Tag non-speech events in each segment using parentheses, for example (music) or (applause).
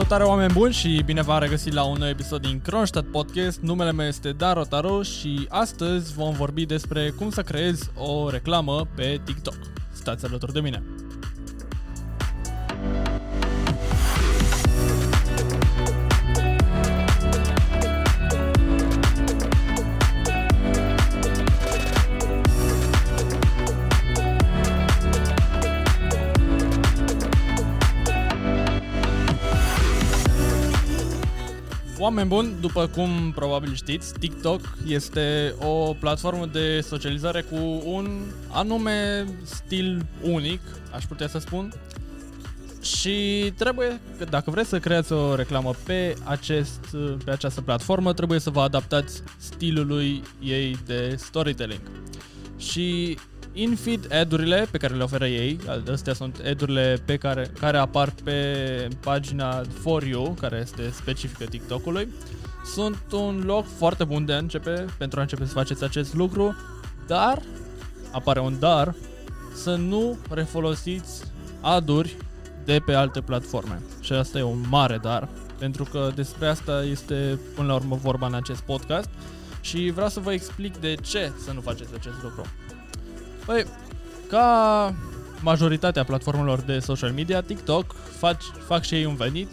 Salutare oameni buni și bine v-am regăsit la un nou episod din Kronstadt Podcast. Numele meu este Daro Taro și astăzi vom vorbi despre cum să creezi o reclamă pe TikTok. Stați alături de mine! Oameni buni, după cum probabil știți, TikTok este o platformă de socializare cu un anume stil unic, aș putea să spun. Și trebuie, dacă vreți să creați o reclamă pe, acest, pe această platformă, trebuie să vă adaptați stilului ei de storytelling. Și in-feed ad-urile pe care le oferă ei, astea sunt ad-urile pe care, care apar pe pagina For You, care este specifică TikTok-ului, sunt un loc foarte bun de a începe, pentru a începe să faceți acest lucru, dar, apare un dar, să nu refolosiți aduri de pe alte platforme. Și asta e un mare dar, pentru că despre asta este până la urmă vorba în acest podcast și vreau să vă explic de ce să nu faceți acest lucru. Păi, ca majoritatea platformelor de social media, TikTok fac, fac și ei un venit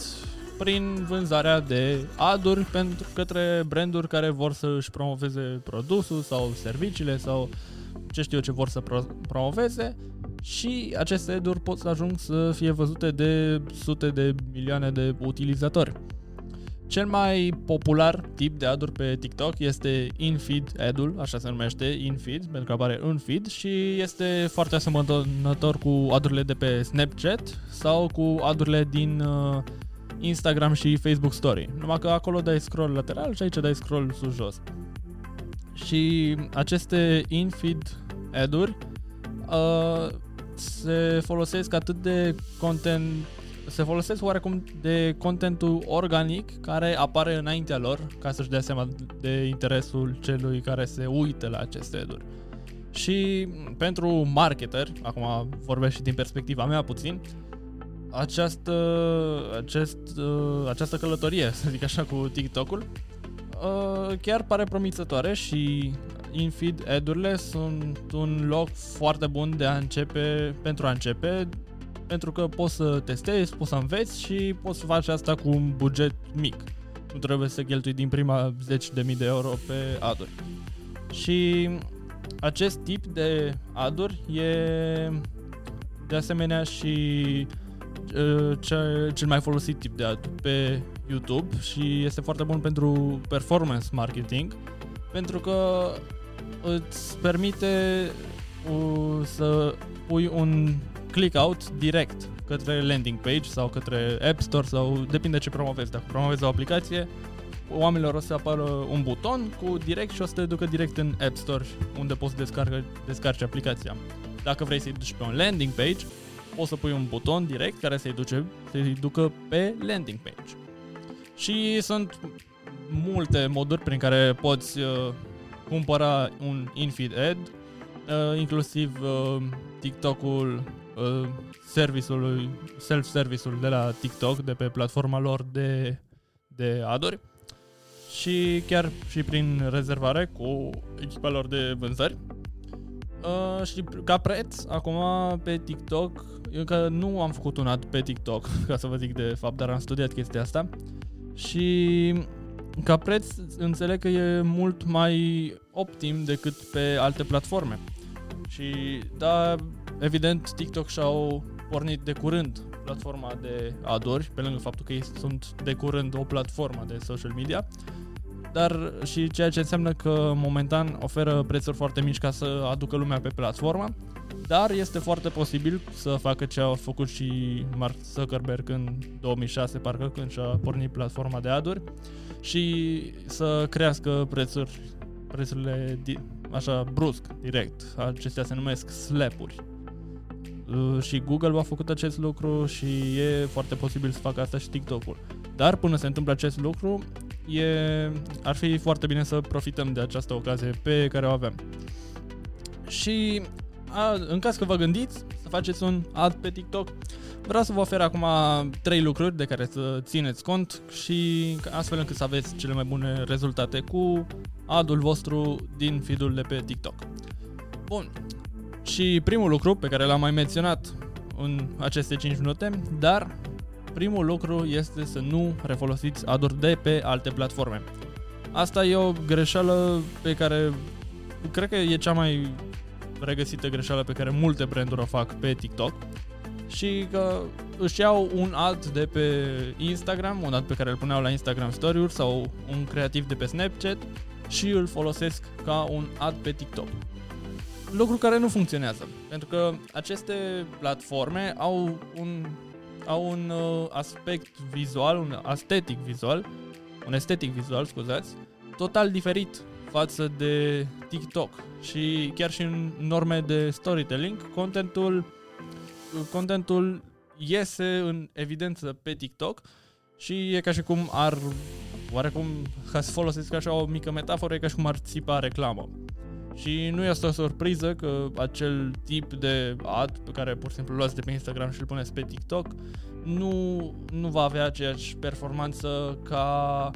prin vânzarea de aduri pentru către branduri care vor să își promoveze produsul sau serviciile sau ce știu eu ce vor să pro- promoveze și aceste aduri pot să ajung să fie văzute de sute de milioane de utilizatori. Cel mai popular tip de aduri pe TikTok este in-feed ad-ul, așa se numește, in-feed, pentru că apare în feed și este foarte asemănător cu adurile de pe Snapchat sau cu adurile din uh, Instagram și Facebook Story. Numai că acolo dai scroll lateral și aici dai scroll sus-jos. Și aceste in-feed ad-uri uh, se folosesc atât de content se folosesc oarecum de contentul organic care apare înaintea lor ca să-și dea seama de interesul celui care se uită la aceste eduri. Și pentru marketer, acum vorbesc și din perspectiva mea puțin, această, acest, această călătorie, (laughs) să zic așa, cu TikTok-ul, chiar pare promițătoare și infeed ad-urile sunt un loc foarte bun de a începe, pentru a începe pentru că poți să testezi, poți să înveți și poți să faci asta cu un buget mic. Nu trebuie să cheltui din prima 10.000 de mii de euro pe aduri. Și acest tip de aduri e de asemenea și uh, cel mai folosit tip de ad pe YouTube și este foarte bun pentru performance marketing pentru că îți permite uh, să pui un click-out direct către landing page sau către App Store sau depinde ce promovezi. Dacă promovezi o aplicație, oamenilor o să apară un buton cu direct și o să te ducă direct în App Store unde poți descarcă, descarci aplicația. Dacă vrei să-i duci pe un landing page, poți să pui un buton direct care să-i, duce, să-i ducă pe landing page. Și sunt multe moduri prin care poți uh, cumpăra un infeed ad, uh, inclusiv uh, TikTok-ul uh, serviciul, self-service-ul de la TikTok, de pe platforma lor de, de aduri și chiar și prin rezervare cu echipa lor de vânzări. Uh, și ca preț, acum pe TikTok, eu încă nu am făcut un ad pe TikTok, (laughs) ca să vă zic de fapt, dar am studiat chestia asta. Și ca preț înțeleg că e mult mai optim decât pe alte platforme. Și da, Evident, TikTok și-au pornit de curând platforma de adori, pe lângă faptul că ei sunt de curând o platformă de social media, dar și ceea ce înseamnă că momentan oferă prețuri foarte mici ca să aducă lumea pe platformă, dar este foarte posibil să facă ce a făcut și Mark Zuckerberg în 2006, parcă când și-a pornit platforma de aduri și să crească prețuri, prețurile așa brusc, direct. Acestea se numesc slap-uri Uh, și Google a făcut acest lucru și e foarte posibil să facă asta și TikTok-ul. Dar până se întâmplă acest lucru, e, ar fi foarte bine să profităm de această ocazie pe care o avem. Și a, în caz că vă gândiți să faceți un ad pe TikTok, Vreau să vă ofer acum trei lucruri de care să țineți cont și astfel încât să aveți cele mai bune rezultate cu adul vostru din feed de pe TikTok. Bun. Și primul lucru pe care l-am mai menționat în aceste 5 minute, dar primul lucru este să nu refolosiți aduri de pe alte platforme. Asta e o greșeală pe care cred că e cea mai regăsită greșeală pe care multe branduri o fac pe TikTok și că își iau un ad de pe Instagram, un ad pe care îl puneau la Instagram Story-uri sau un creativ de pe Snapchat și îl folosesc ca un ad pe TikTok. Lucru care nu funcționează, pentru că aceste platforme au un, au un uh, aspect vizual, un estetic vizual, un estetic vizual, scuzați, total diferit față de TikTok și chiar și în norme de storytelling, contentul contentul iese în evidență pe TikTok și e ca și cum ar, oarecum, ca să folosesc așa o mică metaforă, e ca și cum ar țipa reclamă. Și nu este o surpriză că acel tip de ad pe care pur și simplu luați de pe Instagram și îl puneți pe TikTok nu, nu va avea aceeași performanță ca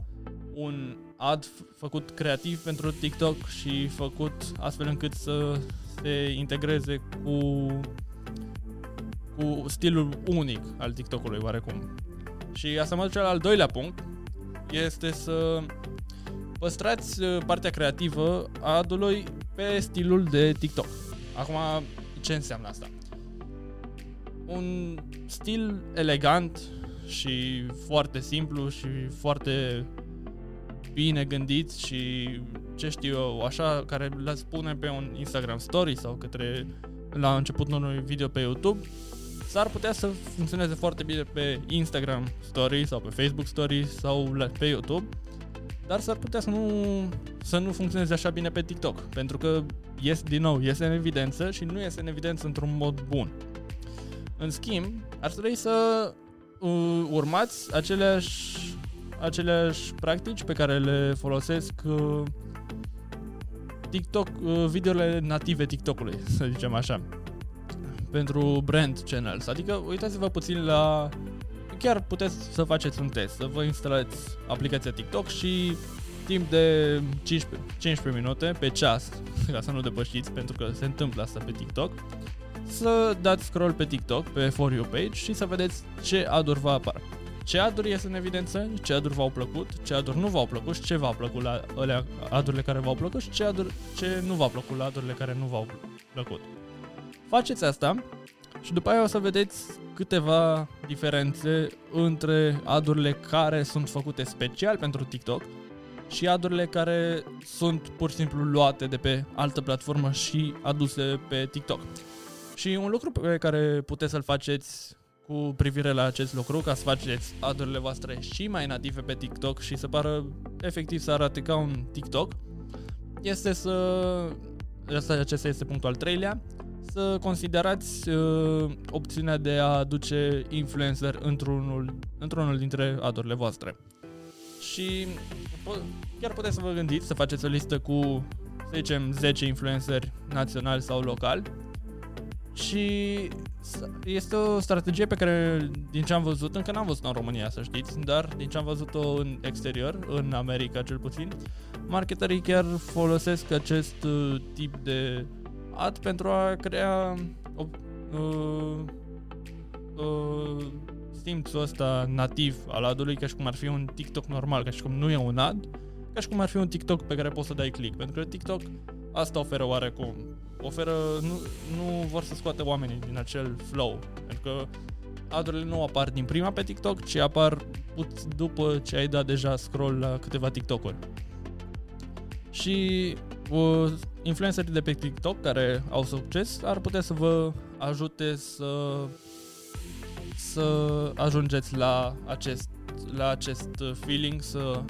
un ad făcut creativ pentru TikTok și făcut astfel încât să se integreze cu cu stilul unic al TikTok-ului oarecum. Și asta mă duce la al doilea punct, este să păstrați uh, partea creativă a adului pe stilul de TikTok. Acum, ce înseamnă asta? Un stil elegant și foarte simplu și foarte bine gândit și ce știu eu, așa, care le spune pe un Instagram story sau către la începutul unui video pe YouTube, s-ar putea să funcționeze foarte bine pe Instagram Story sau pe Facebook Story sau pe YouTube, dar s-ar putea să nu, să nu funcționeze așa bine pe TikTok, pentru că ies, din nou, este în evidență și nu este în evidență într-un mod bun. În schimb, ar trebui să uh, urmați aceleași, aceleași practici pe care le folosesc uh, TikTok, uh, videole native TikTok-ului, să zicem așa pentru brand channels. Adică uitați-vă puțin la... Chiar puteți să faceți un test, să vă instalați aplicația TikTok și timp de 15, 15 minute pe ceas, (laughs) ca să nu depășiți, pentru că se întâmplă asta pe TikTok, să dați scroll pe TikTok, pe For You page și să vedeți ce aduri vă apar. Ce aduri ies în evidență, ce aduri v-au plăcut, ce aduri nu v-au plăcut și ce v-a plăcut la alea adurile care v-au plăcut și ce, aduri, ce nu v-a plăcut la adurile care nu v-au plăcut. Faceți asta și după aia o să vedeți câteva diferențe între adurile care sunt făcute special pentru TikTok și adurile care sunt pur și simplu luate de pe altă platformă și aduse pe TikTok. Și un lucru pe care puteți să-l faceți cu privire la acest lucru, ca să faceți adurile voastre și mai native pe TikTok și să pară efectiv să arate ca un TikTok, este să... Asta, acesta este punctul al treilea, să considerați uh, opțiunea de a aduce influencer într-unul, într-unul dintre adurile voastre. Și po- chiar puteți să vă gândiți să faceți o listă cu, să zicem, 10 influenceri naționali sau locali și este o strategie pe care, din ce am văzut, încă n-am văzut în România, să știți, dar din ce am văzut-o în exterior, în America cel puțin, marketerii chiar folosesc acest uh, tip de ad pentru a crea o, uh, uh, simțul ăsta nativ al adului, ca și cum ar fi un TikTok normal, ca și cum nu e un ad, ca și cum ar fi un TikTok pe care poți să dai click. Pentru că TikTok asta oferă oarecum. Oferă, nu, nu vor să scoate oamenii din acel flow. Pentru că adurile nu apar din prima pe TikTok, ci apar după ce ai dat deja scroll la câteva TikTok-uri. Și uh, influencerii de pe TikTok care au succes ar putea să vă ajute să să ajungeți la acest, la acest feeling, să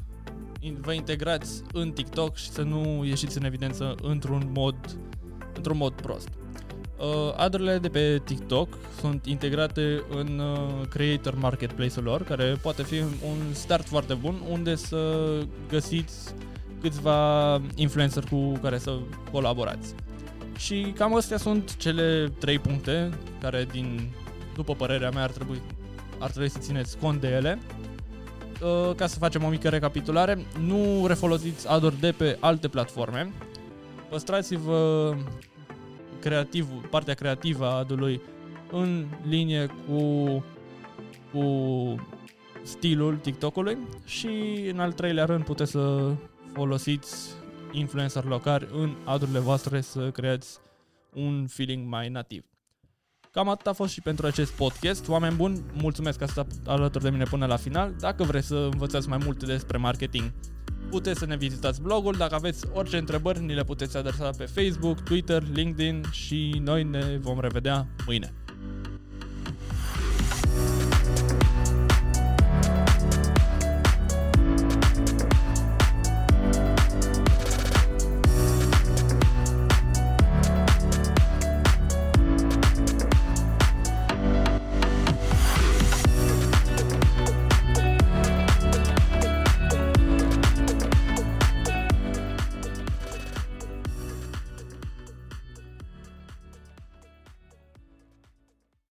vă integrați în TikTok și să nu ieșiți în evidență într-un mod, într-un mod prost. Uh, adurile de pe TikTok sunt integrate în uh, Creator Marketplace-ul lor, care poate fi un start foarte bun unde să găsiți câțiva influencer cu care să colaborați. Și cam astea sunt cele trei puncte care din după părerea mea, ar trebui, ar trebui să țineți cont de ele. Uh, ca să facem o mică recapitulare, nu refolosiți ad de pe alte platforme. Păstrați-vă creativ, partea creativă a adului în linie cu, cu stilul TikTok-ului și în al treilea rând puteți să folosiți influencer locali în adurile voastre să creați un feeling mai nativ. Cam atât a fost și pentru acest podcast. Oameni buni, mulțumesc că ați stat alături de mine până la final. Dacă vreți să învățați mai multe despre marketing, puteți să ne vizitați blogul. Dacă aveți orice întrebări, ni le puteți adresa pe Facebook, Twitter, LinkedIn și noi ne vom revedea mâine.